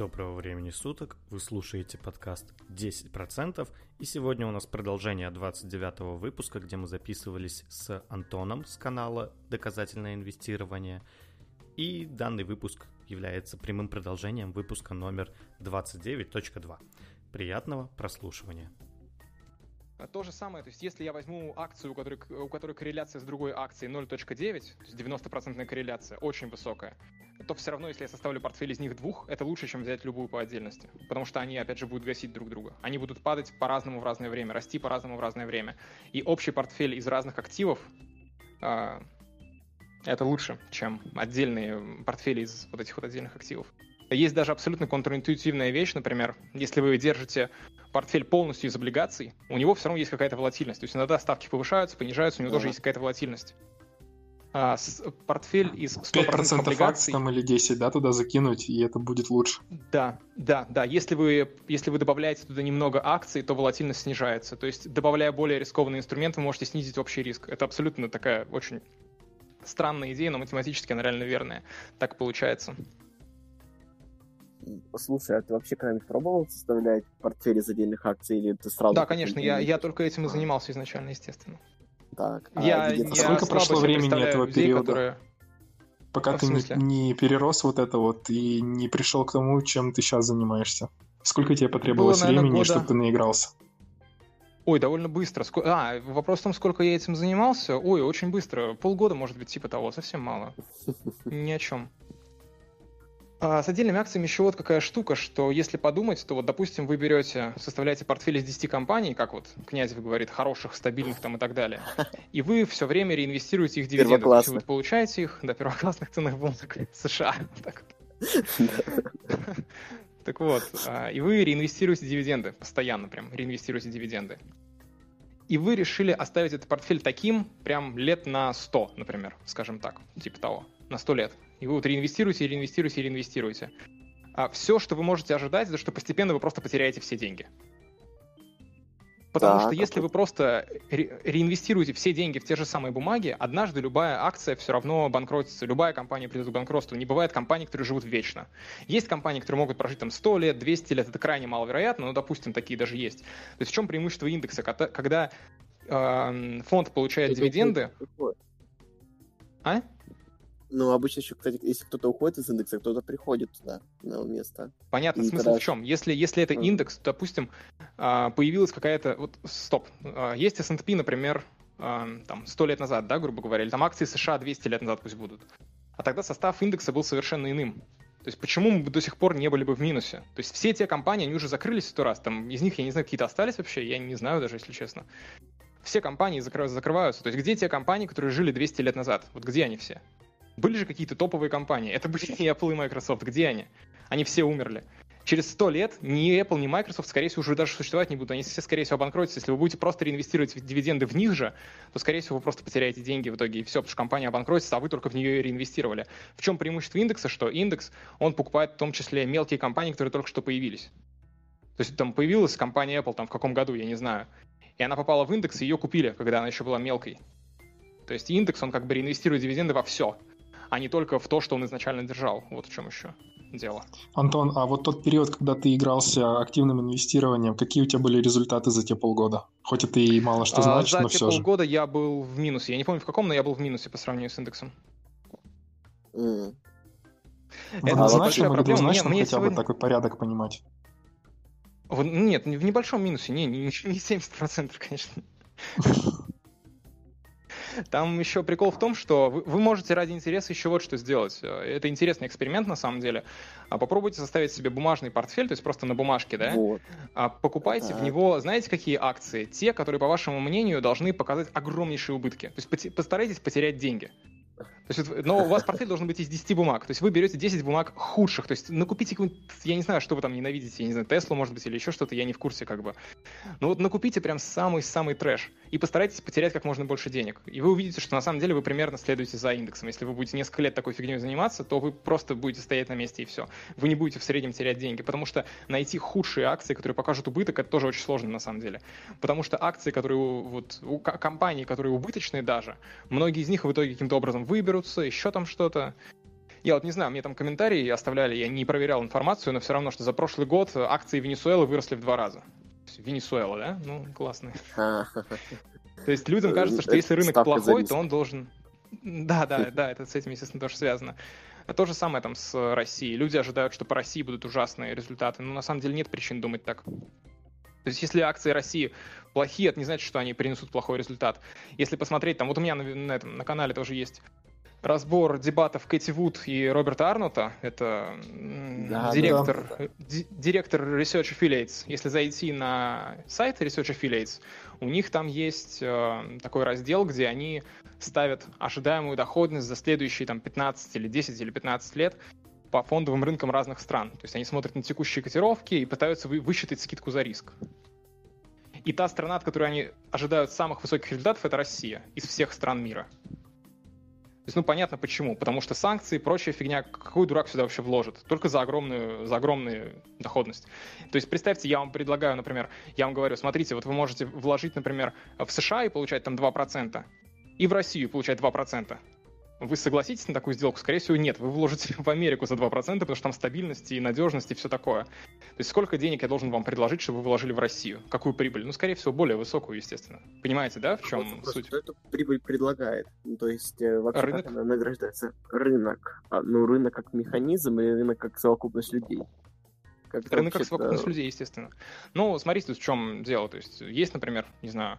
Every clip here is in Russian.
Доброго времени суток, вы слушаете подкаст 10%, и сегодня у нас продолжение 29 выпуска, где мы записывались с Антоном с канала «Доказательное инвестирование», и данный выпуск является прямым продолжением выпуска номер 29.2. Приятного прослушивания! А то же самое, то есть если я возьму акцию, у которой, у которой корреляция с другой акцией 0.9, то есть 90% корреляция, очень высокая, то все равно, если я составлю портфель из них двух, это лучше, чем взять любую по отдельности. Потому что они, опять же, будут гасить друг друга. Они будут падать по-разному в разное время, расти по-разному в разное время. И общий портфель из разных активов э, это лучше, чем отдельные портфели из вот этих вот отдельных активов. Есть даже абсолютно контринтуитивная вещь, например, если вы держите портфель полностью из облигаций, у него все равно есть какая-то волатильность. То есть иногда ставки повышаются, понижаются, у него тоже есть какая-то волатильность. А, с, портфель из 100% 5% облигаций... акций там или 10, да, туда закинуть, и это будет лучше. Да, да, да. Если вы, если вы добавляете туда немного акций, то волатильность снижается. То есть, добавляя более рискованный инструмент, вы можете снизить общий риск. Это абсолютно такая очень странная идея, но математически она реально верная. Так получается. Слушай, а ты вообще когда-нибудь пробовал составлять портфель из отдельных акций или ты сразу... Да, конечно, я, я только этим и занимался изначально, естественно. Так, а я, я сколько прошло времени этого людей, периода? Которые... Пока а ты не, не перерос вот это вот и не пришел к тому, чем ты сейчас занимаешься. Сколько тебе потребовалось Было, наверное, времени, года... чтобы ты наигрался? Ой, довольно быстро. А, вопрос в том, сколько я этим занимался? Ой, очень быстро. Полгода, может быть, типа того. Совсем мало. Ни о чем. А с отдельными акциями еще вот какая штука, что если подумать, то вот, допустим, вы берете, составляете портфель из 10 компаний, как вот Князев говорит, хороших, стабильных там и так далее, и вы все время реинвестируете их дивиденды. То есть вы получаете их, до первоклассных ценных бумаг США. Так вот, а, и вы реинвестируете дивиденды, постоянно прям реинвестируете дивиденды. И вы решили оставить этот портфель таким прям лет на 100, например, скажем так, типа того, на 100 лет. И вы вот реинвестируете, реинвестируете, реинвестируете. А все, что вы можете ожидать, это что постепенно вы просто потеряете все деньги. Потому да, что если вы просто ре- реинвестируете все деньги в те же самые бумаги, однажды любая акция все равно банкротится, любая компания придет к банкротству. Не бывает компаний, которые живут вечно. Есть компании, которые могут прожить там 100 лет, 200 лет, это крайне маловероятно, но, допустим, такие даже есть. То есть в чем преимущество индекса? Когда э, фонд получает это дивиденды... А? Ну, обычно еще, кстати, если кто-то уходит из индекса, кто-то приходит туда, на место. Понятно, и смысл тогда... в чем? Если, если это индекс, допустим, а, появилась какая-то... Вот, стоп. А, есть S&P, например, а, там, 100 лет назад, да, грубо говоря, или там акции США 200 лет назад пусть будут. А тогда состав индекса был совершенно иным. То есть почему мы до сих пор не были бы в минусе? То есть все те компании, они уже закрылись сто раз. Там из них, я не знаю, какие-то остались вообще, я не знаю даже, если честно. Все компании закрываются. То есть где те компании, которые жили 200 лет назад? Вот где они все? Были же какие-то топовые компании. Это были и Apple, и Microsoft. Где они? Они все умерли. Через сто лет ни Apple, ни Microsoft, скорее всего, уже даже существовать не будут. Они все, скорее всего, обанкротятся. Если вы будете просто реинвестировать дивиденды в них же, то, скорее всего, вы просто потеряете деньги в итоге, и все, потому что компания обанкротится, а вы только в нее реинвестировали. В чем преимущество индекса? Что индекс, он покупает в том числе мелкие компании, которые только что появились. То есть там появилась компания Apple там в каком году, я не знаю. И она попала в индекс, и ее купили, когда она еще была мелкой. То есть индекс, он как бы реинвестирует дивиденды во все а не только в то, что он изначально держал. Вот в чем еще дело. Антон, а вот тот период, когда ты игрался активным инвестированием, какие у тебя были результаты за те полгода? Хоть это и мало что значит, а, но все же. За те полгода я был в минусе. Я не помню в каком, но я был в минусе по сравнению с индексом. Mm. Это однозначным или двузначным хотя сегодня... бы такой порядок понимать? В, нет, в небольшом минусе, не, не, не 70%, конечно. Там еще прикол в том, что вы, вы можете ради интереса еще вот что сделать. Это интересный эксперимент на самом деле. А попробуйте составить себе бумажный портфель, то есть просто на бумажке, да? Вот. А покупайте так. в него, знаете, какие акции? Те, которые, по вашему мнению, должны показать огромнейшие убытки. То есть постарайтесь потерять деньги. Есть, но у вас портфель должен быть из 10 бумаг. То есть вы берете 10 бумаг худших. То есть накупите я не знаю, что вы там ненавидите, я не знаю, Теслу, может быть, или еще что-то, я не в курсе как бы. Но вот накупите прям самый-самый трэш и постарайтесь потерять как можно больше денег. И вы увидите, что на самом деле вы примерно следуете за индексом. Если вы будете несколько лет такой фигней заниматься, то вы просто будете стоять на месте и все. Вы не будете в среднем терять деньги, потому что найти худшие акции, которые покажут убыток, это тоже очень сложно на самом деле. Потому что акции, которые вот у компаний, которые убыточные даже, многие из них в итоге каким-то образом выберутся, еще там что-то. Я вот не знаю, мне там комментарии оставляли, я не проверял информацию, но все равно, что за прошлый год акции Венесуэлы выросли в два раза. Венесуэла, да? Ну, классно. То есть людям кажется, что если рынок плохой, то он должен... Да, да, да, это с этим, естественно, тоже связано. То же самое там с Россией. Люди ожидают, что по России будут ужасные результаты, но на самом деле нет причин думать так. То есть если акции России плохие, это не значит, что они принесут плохой результат. Если посмотреть, там вот у меня на, на, этом, на канале тоже есть разбор дебатов Кэти Вуд и Роберта Арнута. Это да, директор, да. директор Research Affiliates. Если зайти на сайт Research Affiliates, у них там есть э, такой раздел, где они ставят ожидаемую доходность за следующие там, 15 или 10 или 15 лет по фондовым рынкам разных стран. То есть они смотрят на текущие котировки и пытаются вы, высчитать скидку за риск. И та страна, от которой они ожидают самых высоких результатов, это Россия из всех стран мира. То есть, ну, понятно почему. Потому что санкции и прочая фигня, какой дурак сюда вообще вложит? Только за огромную, за огромную доходность. То есть, представьте, я вам предлагаю, например, я вам говорю, смотрите, вот вы можете вложить, например, в США и получать там 2%, и в Россию получать 2%. Вы согласитесь на такую сделку? Скорее всего, нет. Вы вложите в Америку за 2%, потому что там стабильность и надежность и все такое. То есть сколько денег я должен вам предложить, чтобы вы вложили в Россию? Какую прибыль? Ну, скорее всего, более высокую, естественно. Понимаете, да, в чем Вопрос, суть? Кто эту прибыль предлагает? Ну, то есть э, вообще рынок? как она награждается? Рынок. А, ну, рынок как механизм или рынок как совокупность людей? Как рынок как совокупность людей, естественно. Ну, смотрите, в чем дело. То есть есть, например, не знаю,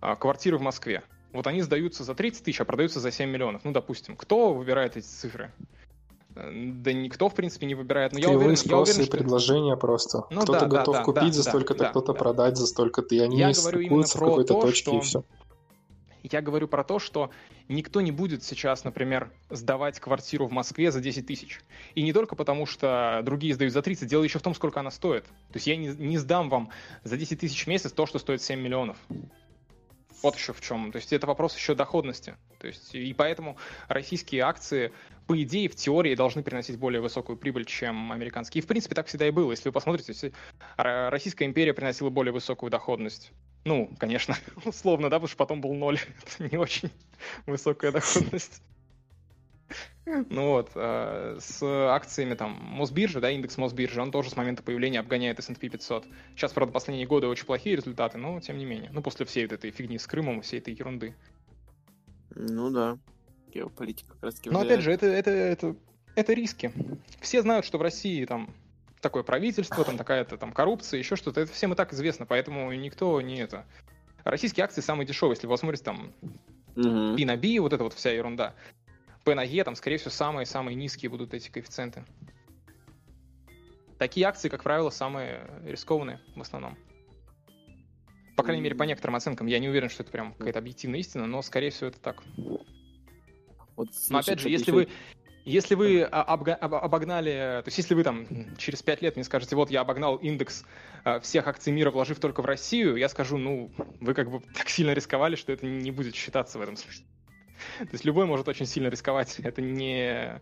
а, квартиры в Москве вот они сдаются за 30 тысяч, а продаются за 7 миллионов. Ну, допустим. Кто выбирает эти цифры? Э, да никто, в принципе, не выбирает. Но я уверен, я уверен, и что... предложения просто. Ну, кто-то да, готов да, купить да, за столько-то, да, кто-то да. продать за столько-то, и они я стыкуются в какой-то то, точке, что... и все. Я говорю про то, что никто не будет сейчас, например, сдавать квартиру в Москве за 10 тысяч. И не только потому, что другие сдают за 30, дело еще в том, сколько она стоит. То есть я не, не сдам вам за 10 тысяч в месяц то, что стоит 7 миллионов. Вот еще в чем. То есть это вопрос еще доходности. То есть, и поэтому российские акции, по идее, в теории должны приносить более высокую прибыль, чем американские. И в принципе так всегда и было. Если вы посмотрите, Российская империя приносила более высокую доходность. Ну, конечно, условно, да, потому что потом был ноль. это не очень высокая доходность. Ну вот, э, с акциями там Мосбиржи, да, индекс Мосбиржи, он тоже с момента появления обгоняет S&P 500. Сейчас, правда, последние годы очень плохие результаты, но тем не менее. Ну, после всей вот этой фигни с Крымом, всей этой ерунды. Ну да, геополитика как раз Но опять же, это, это, это, это риски. Все знают, что в России там такое правительство, там такая-то там коррупция, еще что-то. Это всем и так известно, поэтому никто не это... Российские акции самые дешевые, если вы посмотрите там угу. На B, вот эта вот вся ерунда. P на E, там, скорее всего, самые-самые низкие будут эти коэффициенты. Такие акции, как правило, самые рискованные в основном. По крайней мере, по некоторым оценкам. Я не уверен, что это прям какая-то объективная истина, но, скорее всего, это так. Вот, но опять же, если вы, если вы обогнали, то есть если вы там через 5 лет мне скажете, вот я обогнал индекс а, всех акций мира, вложив только в Россию, я скажу, ну, вы как бы так сильно рисковали, что это не будет считаться в этом смысле. То есть любой может очень сильно рисковать. Это не...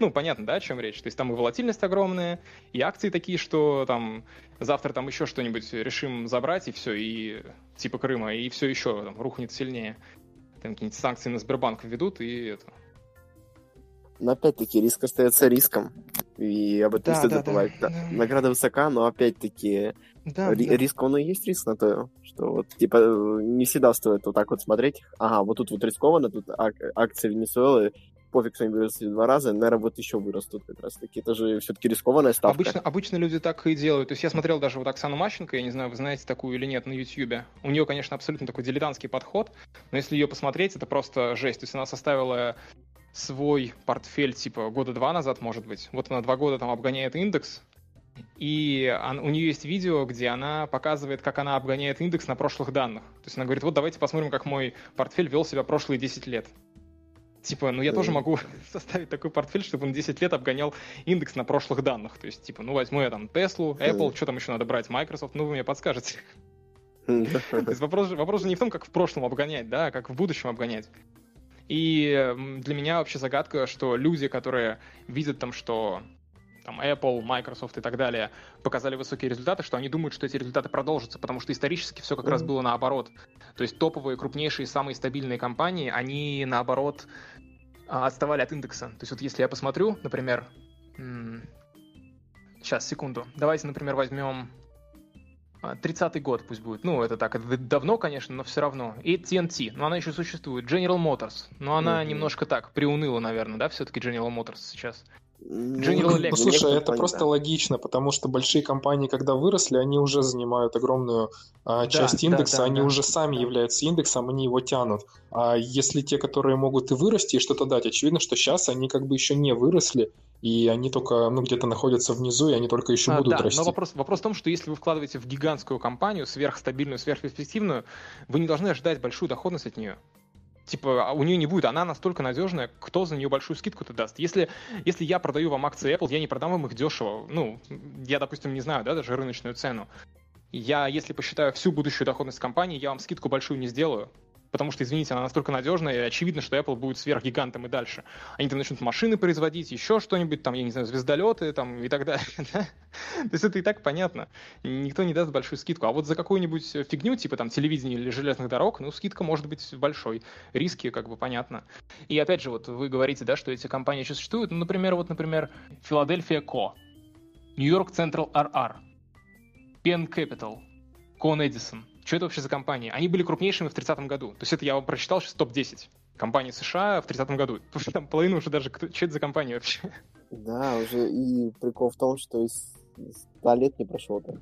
Ну, понятно, да, о чем речь. То есть там и волатильность огромная, и акции такие, что там завтра там еще что-нибудь решим забрать, и все, и типа Крыма, и все еще там, рухнет сильнее. Там какие-нибудь санкции на Сбербанк введут, и это... Но опять-таки риск остается риском. И об этом да, стоит да, забывать. Да, да. Награда высока, но опять-таки да, ри- да. риск, он и есть риск на то, что вот, типа, не всегда стоит вот так вот смотреть. Ага, вот тут вот рискованно, тут ак- акции Венесуэлы, пофиг, что они выросли два раза, наверное, вот еще вырастут как раз таки. Это же все-таки рискованная ставка. Обычно, обычно люди так и делают. То есть я смотрел даже вот Оксану Мащенко, я не знаю, вы знаете такую или нет, на Ютьюбе. У нее, конечно, абсолютно такой дилетантский подход, но если ее посмотреть, это просто жесть. То есть она составила свой портфель типа года два назад, может быть. Вот она два года там обгоняет индекс, и он, у нее есть видео, где она показывает, как она обгоняет индекс на прошлых данных. То есть она говорит, вот давайте посмотрим, как мой портфель вел себя прошлые 10 лет. Типа, ну я тоже могу составить такой портфель, чтобы он 10 лет обгонял индекс на прошлых данных. То есть, типа, ну возьму я там Tesla, Apple, что там еще надо брать, Microsoft, ну вы мне подскажете. То есть вопрос, вопрос же не в том, как в прошлом обгонять, да, а как в будущем обгонять. И для меня вообще загадка, что люди, которые видят там, что там Apple, Microsoft и так далее показали высокие результаты, что они думают, что эти результаты продолжатся, потому что исторически все как mm-hmm. раз было наоборот. То есть топовые, крупнейшие, самые стабильные компании, они наоборот а, отставали от индекса. То есть вот если я посмотрю, например, сейчас, секунду, давайте, например, возьмем 30-й год пусть будет. Ну, это так, это давно, конечно, но все равно. И TNT, но она еще существует. General Motors, но она mm-hmm. немножко так, приуныла, наверное, да, все-таки General Motors сейчас. General Electric. Ну, слушай, это просто да. логично, потому что большие компании, когда выросли, они уже занимают огромную а, часть да, индекса, да, да, они да. уже сами да. являются индексом, они его тянут. А если те, которые могут и вырасти, и что-то дать, очевидно, что сейчас они как бы еще не выросли, и они только, ну, где-то находятся внизу, и они только еще а, будут да, расти. Но вопрос, вопрос в том, что если вы вкладываете в гигантскую компанию, сверхстабильную, сверхперспективную, вы не должны ожидать большую доходность от нее типа, а у нее не будет, она настолько надежная, кто за нее большую скидку-то даст. Если, если я продаю вам акции Apple, я не продам вам их дешево. Ну, я, допустим, не знаю, да, даже рыночную цену. Я, если посчитаю всю будущую доходность компании, я вам скидку большую не сделаю потому что, извините, она настолько надежная, и очевидно, что Apple будет сверхгигантом и дальше. Они там начнут машины производить, еще что-нибудь, там, я не знаю, звездолеты там, и так далее. То есть это и так понятно. Никто не даст большую скидку. А вот за какую-нибудь фигню, типа там телевидения или железных дорог, ну, скидка может быть большой. Риски, как бы, понятно. И опять же, вот вы говорите, да, что эти компании еще существуют. Ну, например, вот, например, Филадельфия Ко, Нью-Йорк Централ RR, Penn Capital, Con Edison – что это вообще за компании? Они были крупнейшими в 30 году. То есть это я прочитал сейчас топ-10 компаний США в 30 году. Там половина уже даже... Кто, что это за компания вообще? Да, уже и прикол в том, что из 100 лет не прошло там.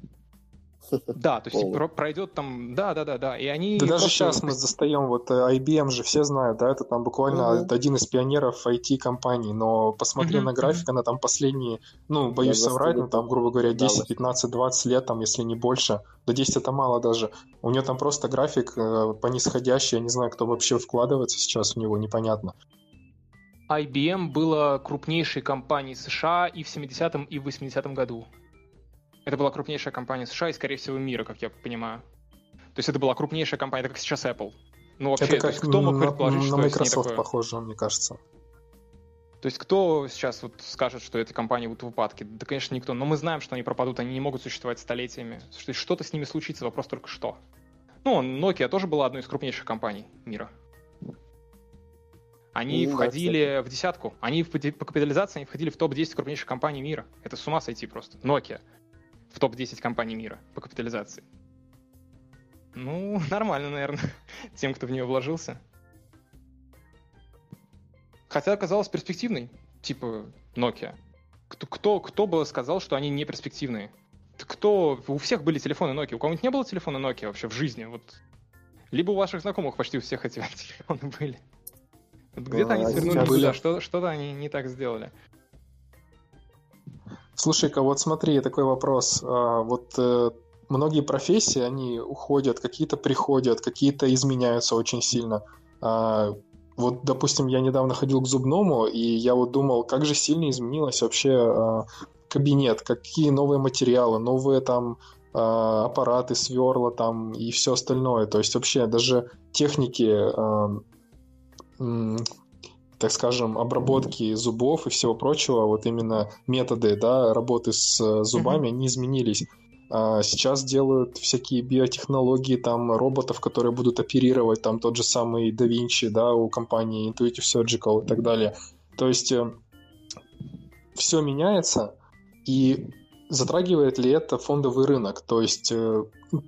Да, то есть про- пройдет там, да, да, да, да, и они. Да даже сейчас мы застаем, вот э, IBM же все знают, да, это там буквально uh-huh. один из пионеров IT-компаний, но посмотри uh-huh. на график, она там последние, ну, боюсь соврать, но там, грубо говоря, 10, 15, 20 лет, там, если не больше, до 10 это мало даже. У нее там просто график э, по нисходящей, я не знаю, кто вообще вкладывается сейчас в него, непонятно. IBM была крупнейшей компанией США и в 70-м, и в 80-м году. Это была крупнейшая компания США и, скорее всего, мира, как я понимаю. То есть это была крупнейшая компания, это как сейчас Apple. Ну, вообще, это как кто мог предположить, на, что на Microsoft такое... похоже, мне кажется. То есть кто сейчас вот скажет, что эти компании будут в упадке? Да, конечно, никто. Но мы знаем, что они пропадут, они не могут существовать столетиями. Что что-то с ними случится, вопрос только что. Ну, Nokia тоже была одной из крупнейших компаний мира. Они ну, входили да, в десятку. Они по капитализации они входили в топ-10 крупнейших компаний мира. Это с ума сойти просто. Nokia в топ-10 компаний мира по капитализации. Ну, нормально, наверное, тем, кто в нее вложился. Хотя оказалась перспективной, типа Nokia. Кто, кто, кто бы сказал, что они не перспективные? Кто? У всех были телефоны Nokia. У кого-нибудь не было телефона Nokia вообще в жизни? Вот. Либо у ваших знакомых почти у всех эти телефоны были. Вот где-то а, они свернули туда, что, что-то они не так сделали. Слушай-ка, вот смотри, такой вопрос. А, вот э, многие профессии, они уходят, какие-то приходят, какие-то изменяются очень сильно. А, вот, допустим, я недавно ходил к зубному, и я вот думал, как же сильно изменилось вообще а, кабинет, какие новые материалы, новые там аппараты, сверла там и все остальное. То есть вообще даже техники так скажем, обработки зубов и всего прочего, вот именно методы да, работы с э, зубами, mm-hmm. они изменились. А сейчас делают всякие биотехнологии, там роботов, которые будут оперировать, там тот же самый Da Vinci, да, у компании Intuitive Surgical и так далее. То есть э, все меняется, и затрагивает ли это фондовый рынок? То есть э,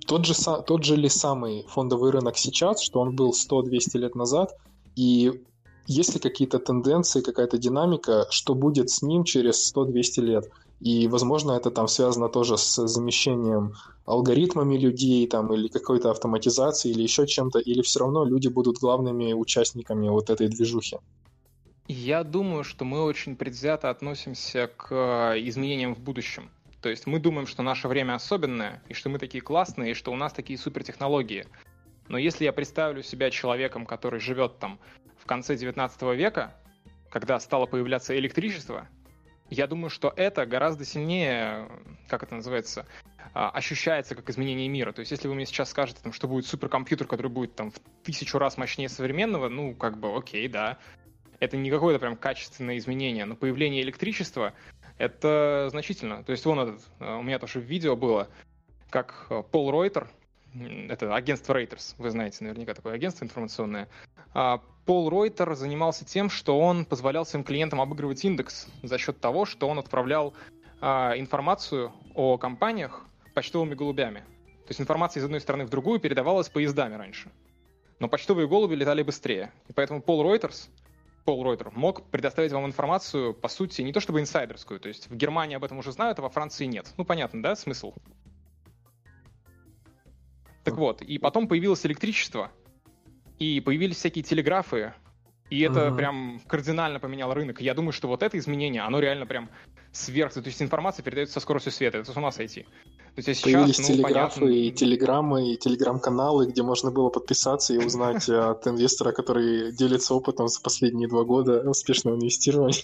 тот же, тот же ли самый фондовый рынок сейчас, что он был 100-200 лет назад, и есть ли какие-то тенденции, какая-то динамика, что будет с ним через 100-200 лет? И, возможно, это там связано тоже с замещением алгоритмами людей там, или какой-то автоматизацией, или еще чем-то, или все равно люди будут главными участниками вот этой движухи? Я думаю, что мы очень предвзято относимся к э, изменениям в будущем. То есть мы думаем, что наше время особенное, и что мы такие классные, и что у нас такие супертехнологии. Но если я представлю себя человеком, который живет там в конце 19 века, когда стало появляться электричество, я думаю, что это гораздо сильнее, как это называется, а, ощущается как изменение мира. То есть, если вы мне сейчас скажете, там, что будет суперкомпьютер, который будет там в тысячу раз мощнее современного, ну, как бы, окей, да. Это не какое-то прям качественное изменение, но появление электричества — это значительно. То есть, вон этот, а, у меня тоже видео было, как а, Пол Ройтер, это агентство Reuters, вы знаете наверняка такое агентство информационное. А, Пол Ройтер занимался тем, что он позволял своим клиентам обыгрывать индекс за счет того, что он отправлял а, информацию о компаниях почтовыми голубями. То есть информация из одной стороны в другую передавалась поездами раньше. Но почтовые голуби летали быстрее. И поэтому Пол Ройтерс, Пол Ройтер мог предоставить вам информацию, по сути, не то чтобы инсайдерскую. То есть в Германии об этом уже знают, а во Франции нет. Ну, понятно, да, смысл? Так вот, и потом появилось электричество, и появились всякие телеграфы, и это uh-huh. прям кардинально поменяло рынок. Я думаю, что вот это изменение, оно реально прям сверх... То есть информация передается со скоростью света, это с ума сойти. То есть, а сейчас, Появились ну, телеграфы понятно... и телеграммы, и телеграм-каналы, где можно было подписаться и узнать от инвестора, который делится опытом за последние два года успешного инвестирования.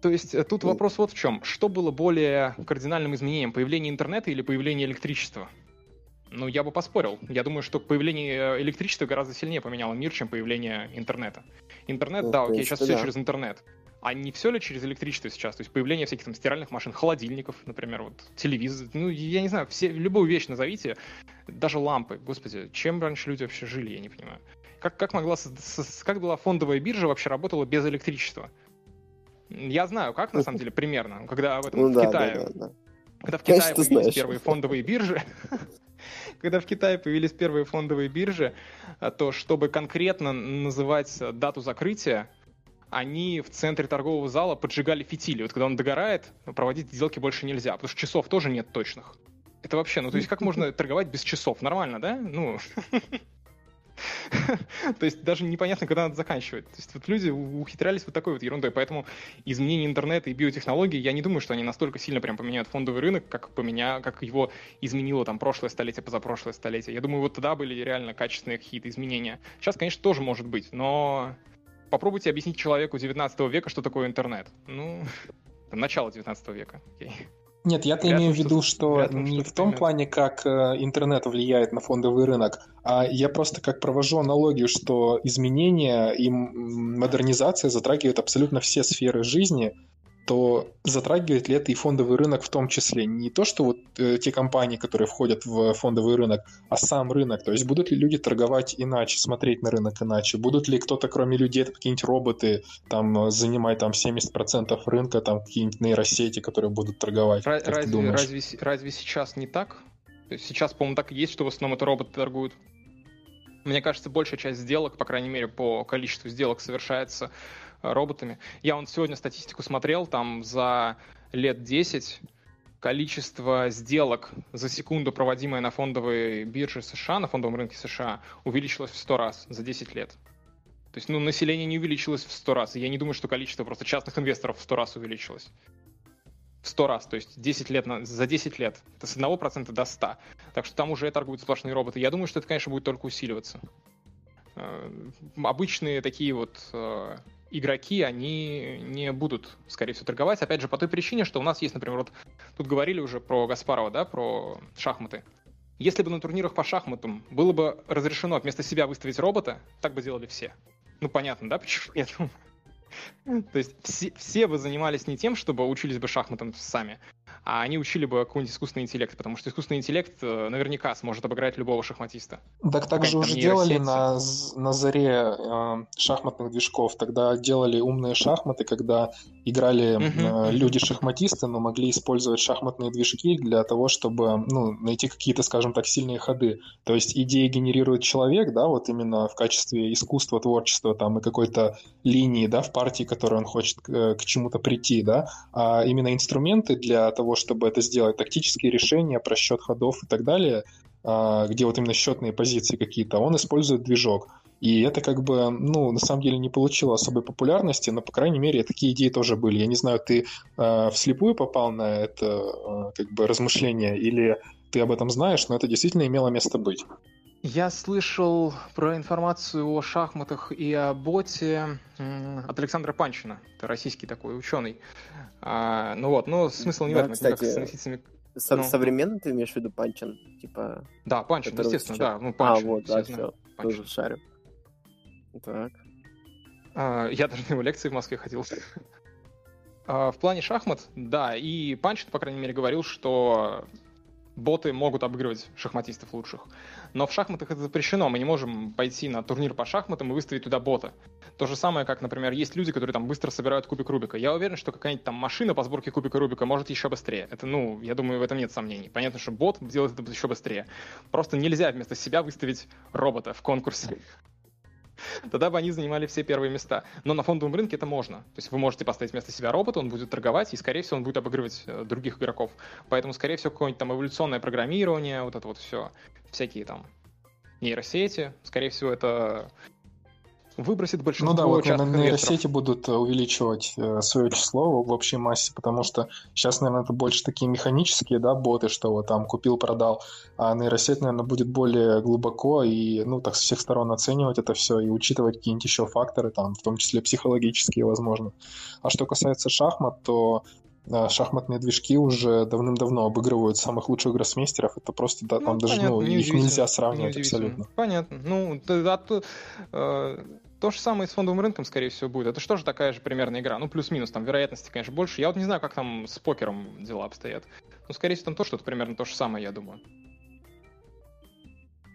То есть э, тут вопрос вот в чем. Что было более кардинальным изменением? Появление интернета или появление электричества? Ну, я бы поспорил. Я думаю, что появление э, электричества гораздо сильнее поменяло мир, чем появление интернета. Интернет, ну, да, окей, сейчас да. все через интернет. А не все ли через электричество сейчас? То есть появление всяких там стиральных машин, холодильников, например, вот телевизор, ну, я не знаю, все, любую вещь назовите, даже лампы. Господи, чем раньше люди вообще жили, я не понимаю. Как, как могла, как была фондовая биржа вообще работала без электричества? Я знаю, как на самом деле примерно, когда в этом ну, в да, Китае. Да, да, да. Когда в Китае Конечно, появились знаешь. первые фондовые биржи, когда в Китае появились первые фондовые биржи, а, то чтобы конкретно называть дату закрытия, они в центре торгового зала поджигали фитили. Вот когда он догорает, проводить сделки больше нельзя, потому что часов тоже нет точных. Это вообще, ну то есть как можно торговать без часов? Нормально, да? Ну, То есть даже непонятно, когда надо заканчивать. То есть вот люди ухитрялись вот такой вот ерундой. Поэтому изменение интернета и биотехнологий, я не думаю, что они настолько сильно прям поменяют фондовый рынок, как, поменя... как его изменило там прошлое столетие, позапрошлое столетие. Я думаю, вот тогда были реально качественные какие-то изменения. Сейчас, конечно, тоже может быть, но попробуйте объяснить человеку 19 века, что такое интернет. Ну, там, начало 19 века. Okay. Нет, я-то имею в виду, что не в том плане, как э, интернет влияет на фондовый рынок, а я просто как провожу аналогию, что изменения и модернизация затрагивают абсолютно все сферы жизни, то затрагивает ли это и фондовый рынок в том числе? Не то, что вот э, те компании, которые входят в фондовый рынок, а сам рынок. То есть будут ли люди торговать иначе, смотреть на рынок иначе? Будут ли кто-то, кроме людей, это какие-нибудь роботы, там, занимать там 70% рынка, там какие-нибудь нейросети, которые будут торговать? Ра- разве, разве, разве сейчас не так? Сейчас, по-моему, так и есть, что в основном это роботы торгуют. Мне кажется, большая часть сделок, по крайней мере, по количеству сделок совершается роботами. Я вот сегодня статистику смотрел, там за лет 10 количество сделок за секунду, проводимое на фондовой бирже США, на фондовом рынке США, увеличилось в 100 раз за 10 лет. То есть, ну, население не увеличилось в 100 раз. Я не думаю, что количество просто частных инвесторов в 100 раз увеличилось. В 100 раз, то есть 10 лет на, за 10 лет. Это с 1% до 100. Так что там уже торгуют сплошные роботы. Я думаю, что это, конечно, будет только усиливаться. Э, обычные такие вот э, игроки, они не будут, скорее всего, торговать. Опять же, по той причине, что у нас есть, например, вот тут говорили уже про Гаспарова, да, про шахматы. Если бы на турнирах по шахматам было бы разрешено вместо себя выставить робота, так бы делали все. Ну, понятно, да, почему нет? То есть все, все бы занимались не тем, чтобы учились бы шахматам сами, а они учили бы какой-нибудь искусственный интеллект, потому что искусственный интеллект э, наверняка сможет обыграть любого шахматиста. Так так же уже делали на, на заре э, шахматных движков. Тогда делали умные шахматы, когда играли э, люди-шахматисты, но могли использовать шахматные движки для того, чтобы ну, найти какие-то, скажем так, сильные ходы. То есть идеи генерирует человек, да, вот именно в качестве искусства, творчества там и какой-то линии, да, в партии, которой он хочет к, э, к чему-то прийти, да, а именно инструменты для того, чтобы это сделать, тактические решения, просчет ходов и так далее, а, где вот именно счетные позиции какие-то, он использует движок. И это как бы, ну, на самом деле не получило особой популярности, но, по крайней мере, такие идеи тоже были. Я не знаю, ты э, вслепую попал на это э, как бы размышление или ты об этом знаешь, но это действительно имело место быть. Я слышал про информацию о шахматах и о боте от Александра Панчина. Это российский такой ученый. А, ну вот, но смысл не да, в этом. Кстати, с инвестициями... Со- ну. Современно ты имеешь в виду Панчин? Типа... Да, Панчин, естественно, сейчас... да. Ну, Панчин, а, вот, да, все. Панчин. Тоже шарю. Так. А, я даже на его лекции в Москве ходил. А, в плане шахмат, да, и Панчин, по крайней мере, говорил, что боты могут обыгрывать шахматистов лучших. Но в шахматах это запрещено. Мы не можем пойти на турнир по шахматам и выставить туда бота. То же самое, как, например, есть люди, которые там быстро собирают кубик Рубика. Я уверен, что какая-нибудь там машина по сборке кубика Рубика может еще быстрее. Это, ну, я думаю, в этом нет сомнений. Понятно, что бот делает это еще быстрее. Просто нельзя вместо себя выставить робота в конкурсе. Тогда бы они занимали все первые места. Но на фондовом рынке это можно. То есть вы можете поставить вместо себя робота, он будет торговать, и, скорее всего, он будет обыгрывать э, других игроков. Поэтому, скорее всего, какое-нибудь там эволюционное программирование, вот это вот все, всякие там нейросети, скорее всего, это выбросит большинство Ну да, вот на нейросети будут э, увеличивать э, свое число в общей массе, потому что сейчас, наверное, это больше такие механические, да, боты, что вот там купил-продал, а нейросеть, наверное, будет более глубоко и, ну, так, с всех сторон оценивать это все и учитывать какие-нибудь еще факторы, там, в том числе психологические, возможно. А что касается шахмат, то э, шахматные движки уже давным-давно обыгрывают самых лучших гроссмейстеров. Это просто, да, там ну, даже, понятно, ну, их нельзя сравнивать абсолютно. Понятно. Ну, да, э, то же самое и с фондовым рынком, скорее всего, будет. Это что же такая же примерная игра? Ну, плюс-минус, там вероятности, конечно, больше. Я вот не знаю, как там с покером дела обстоят. Но, скорее всего, там тоже что-то примерно то же самое, я думаю.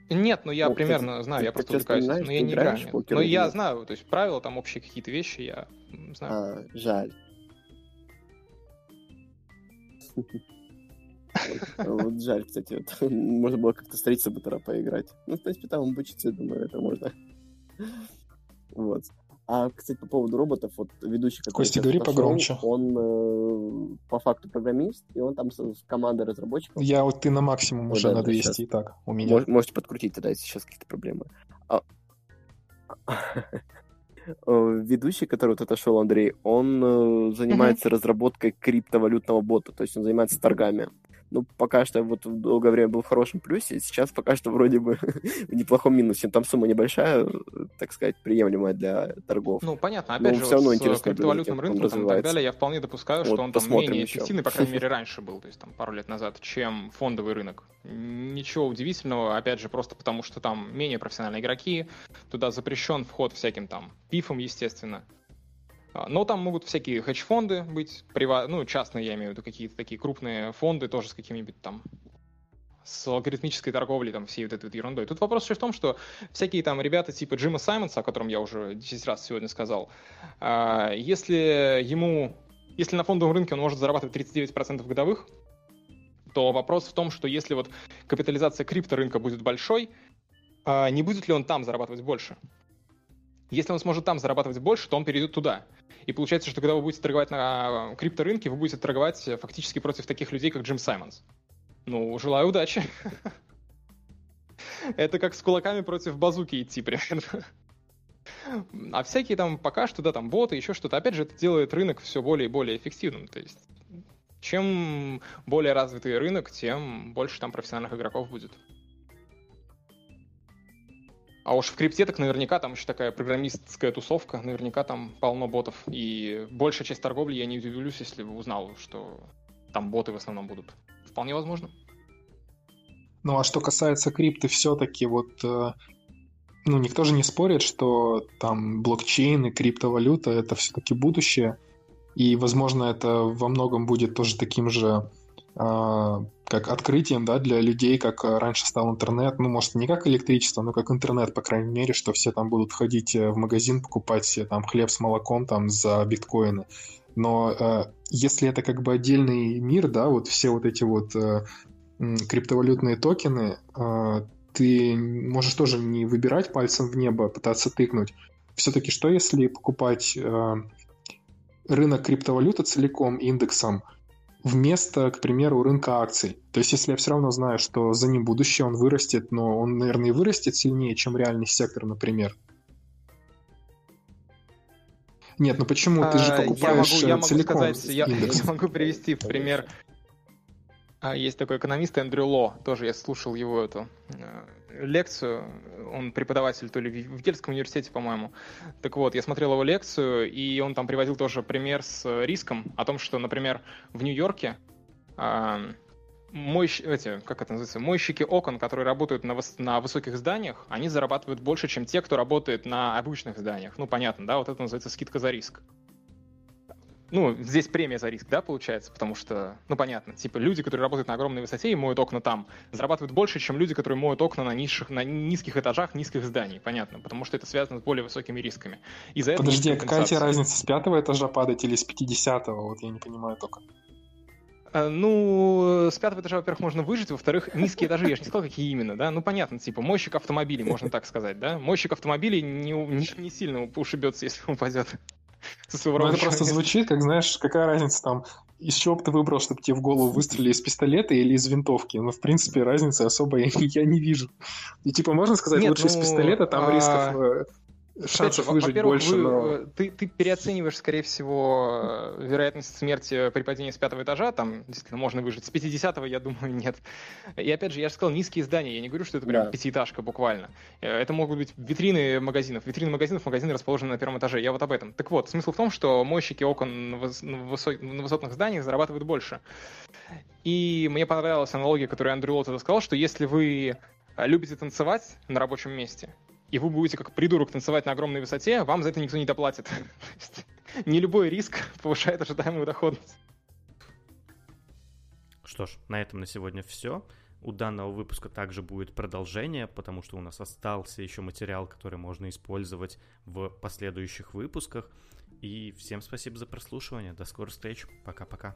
Нет, ну я ну, примерно ты, знаю, ты, я просто увлекаюсь, но я не играю. Но я знаю, то есть правила, там общие какие-то вещи, я знаю. А, жаль. Вот жаль, кстати, можно было как-то строительство бутера поиграть. Ну, в принципе, там обучиться, думаю, это можно. Вот. А, кстати, по поводу роботов, вот ведущий, который Костя, говори пошел, погромче. он э, по факту программист, и он там с, с командой разработчиков. Я вот ты на максимум вот, уже да, надо вести, так, у меня. Мож, можете подкрутить тогда, если сейчас какие-то проблемы. А... Ведущий, который вот отошел, Андрей, он э, занимается разработкой криптовалютного бота, то есть он занимается торгами ну, пока что вот долгое время был в хорошем плюсе, сейчас пока что вроде бы в неплохом минусе. Там сумма небольшая, так сказать, приемлемая для торгов. Ну, понятно. Опять Но же, все равно вот с криптовалютным рынком там, и так далее, я вполне допускаю, вот, что он там менее еще. эффективный, по крайней мере, раньше был, то есть там пару лет назад, чем фондовый рынок. Ничего удивительного, опять же, просто потому что там менее профессиональные игроки, туда запрещен вход всяким там пифом, естественно. А, но там могут всякие хедж-фонды быть, прива... ну, частные, я имею в виду, какие-то такие крупные фонды, тоже с какими-нибудь там с алгоритмической торговлей, там, всей вот этой вот ерундой. Тут вопрос еще в том, что всякие там ребята типа Джима Саймонса, о котором я уже 10 раз сегодня сказал, а, если ему, если на фондовом рынке он может зарабатывать 39% годовых, то вопрос в том, что если вот капитализация крипторынка будет большой, а, не будет ли он там зарабатывать больше? Если он сможет там зарабатывать больше, то он перейдет туда. И получается, что когда вы будете торговать на крипторынке, вы будете торговать фактически против таких людей, как Джим Саймонс. Ну, желаю удачи. Это как с кулаками против базуки идти примерно. А всякие там пока что, да, там боты, еще что-то. Опять же, это делает рынок все более и более эффективным. То есть, чем более развитый рынок, тем больше там профессиональных игроков будет. А уж в крипте так наверняка там еще такая программистская тусовка, наверняка там полно ботов. И большая часть торговли, я не удивлюсь, если бы узнал, что там боты в основном будут. Вполне возможно. Ну а что касается крипты, все-таки вот э, ну, никто же не спорит, что там блокчейн и криптовалюта это все-таки будущее. И, возможно, это во многом будет тоже таким же как открытием да, для людей, как раньше стал интернет. Ну, может, не как электричество, но как интернет, по крайней мере, что все там будут ходить э, в магазин, покупать себе там хлеб с молоком там за биткоины. Но э, если это как бы отдельный мир, да, вот все вот эти вот э, криптовалютные токены, э, ты можешь тоже не выбирать пальцем в небо, пытаться тыкнуть. Все-таки что если покупать э, рынок криптовалюты целиком индексом, вместо, к примеру, рынка акций. То есть, если я все равно знаю, что за ним будущее, он вырастет, но он, наверное, и вырастет сильнее, чем реальный сектор, например. Нет, ну почему? Ты же покупаешь я могу, я целиком могу сказать, я, я могу привести в пример а, есть такой экономист Эндрю Ло, тоже я слушал его эту э, лекцию, он преподаватель то ли в Ельском университете, по-моему. Так вот, я смотрел его лекцию, и он там приводил тоже пример с риском о том, что, например, в Нью-Йорке э, мойщ... эти, как это называется, мойщики окон, которые работают на, выс... на высоких зданиях, они зарабатывают больше, чем те, кто работает на обычных зданиях. Ну, понятно, да, вот это называется скидка за риск ну, здесь премия за риск, да, получается, потому что, ну, понятно, типа, люди, которые работают на огромной высоте и моют окна там, зарабатывают больше, чем люди, которые моют окна на, низших, на низких этажах низких зданий, понятно, потому что это связано с более высокими рисками. И за Подожди, а какая тебе разница, с пятого этажа падать или с пятидесятого? Вот я не понимаю только. А, ну, с пятого этажа, во-первых, можно выжить, во-вторых, низкие этажи, я же не сказал, какие именно, да, ну, понятно, типа, мойщик автомобилей, можно так сказать, да, мойщик автомобилей не, не, не сильно ушибется, если упадет Ну, это просто звучит, как, знаешь, какая разница там, из чего бы ты выбрал, чтобы тебе в голову выстрелили из пистолета или из винтовки? Ну, в принципе, разницы особо я, не вижу. И типа можно сказать, Нет, лучше ну, из пистолета, там а... рисков э, шансов же, выжить больше, вы, но... Э, ты, ты переоцениваешь, скорее всего, э, вероятность смерти при падении с пятого этажа, там действительно можно выжить. С 50 я думаю, нет. И опять же, я же сказал, низкие здания, я не говорю, что это прям да. пятиэтажка буквально. Э, это могут быть витрины магазинов. Витрины магазинов, магазины расположены на первом этаже. Я вот об этом. Так вот, смысл в том, что мойщики окон на, высо... на высотных зданиях зарабатывают больше. И мне понравилась аналогия, которую Андрю Лотт сказал, что если вы любите танцевать на рабочем месте, и вы будете как придурок танцевать на огромной высоте, вам за это никто не доплатит. Не любой риск повышает ожидаемую доходность. Что ж, на этом на сегодня все. У данного выпуска также будет продолжение, потому что у нас остался еще материал, который можно использовать в последующих выпусках. И всем спасибо за прослушивание. До скорых встреч. Пока-пока.